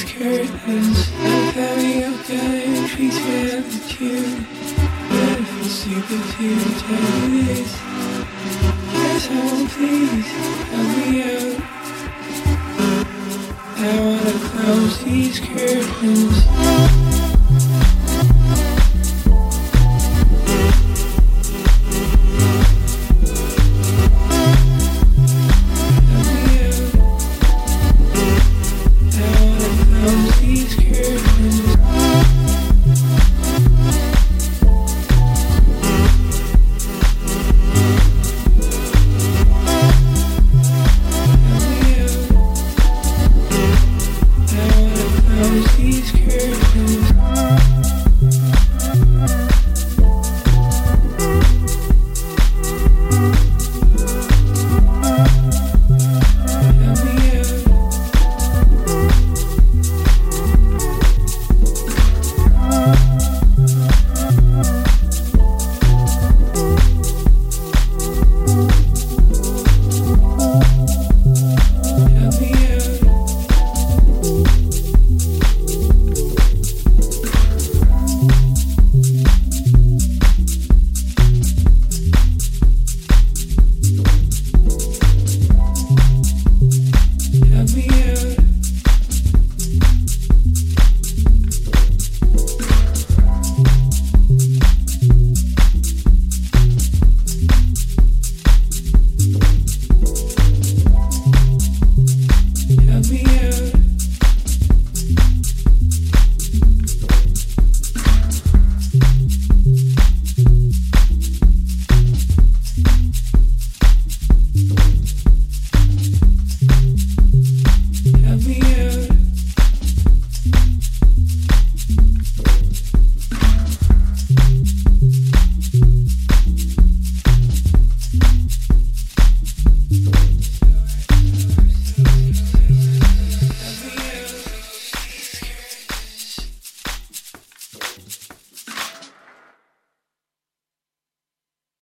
close these curtains. I'm climbing up, gonna increase my. But if it's stupid to tell me this, Yes, I will please help me out? I wanna close these curtains.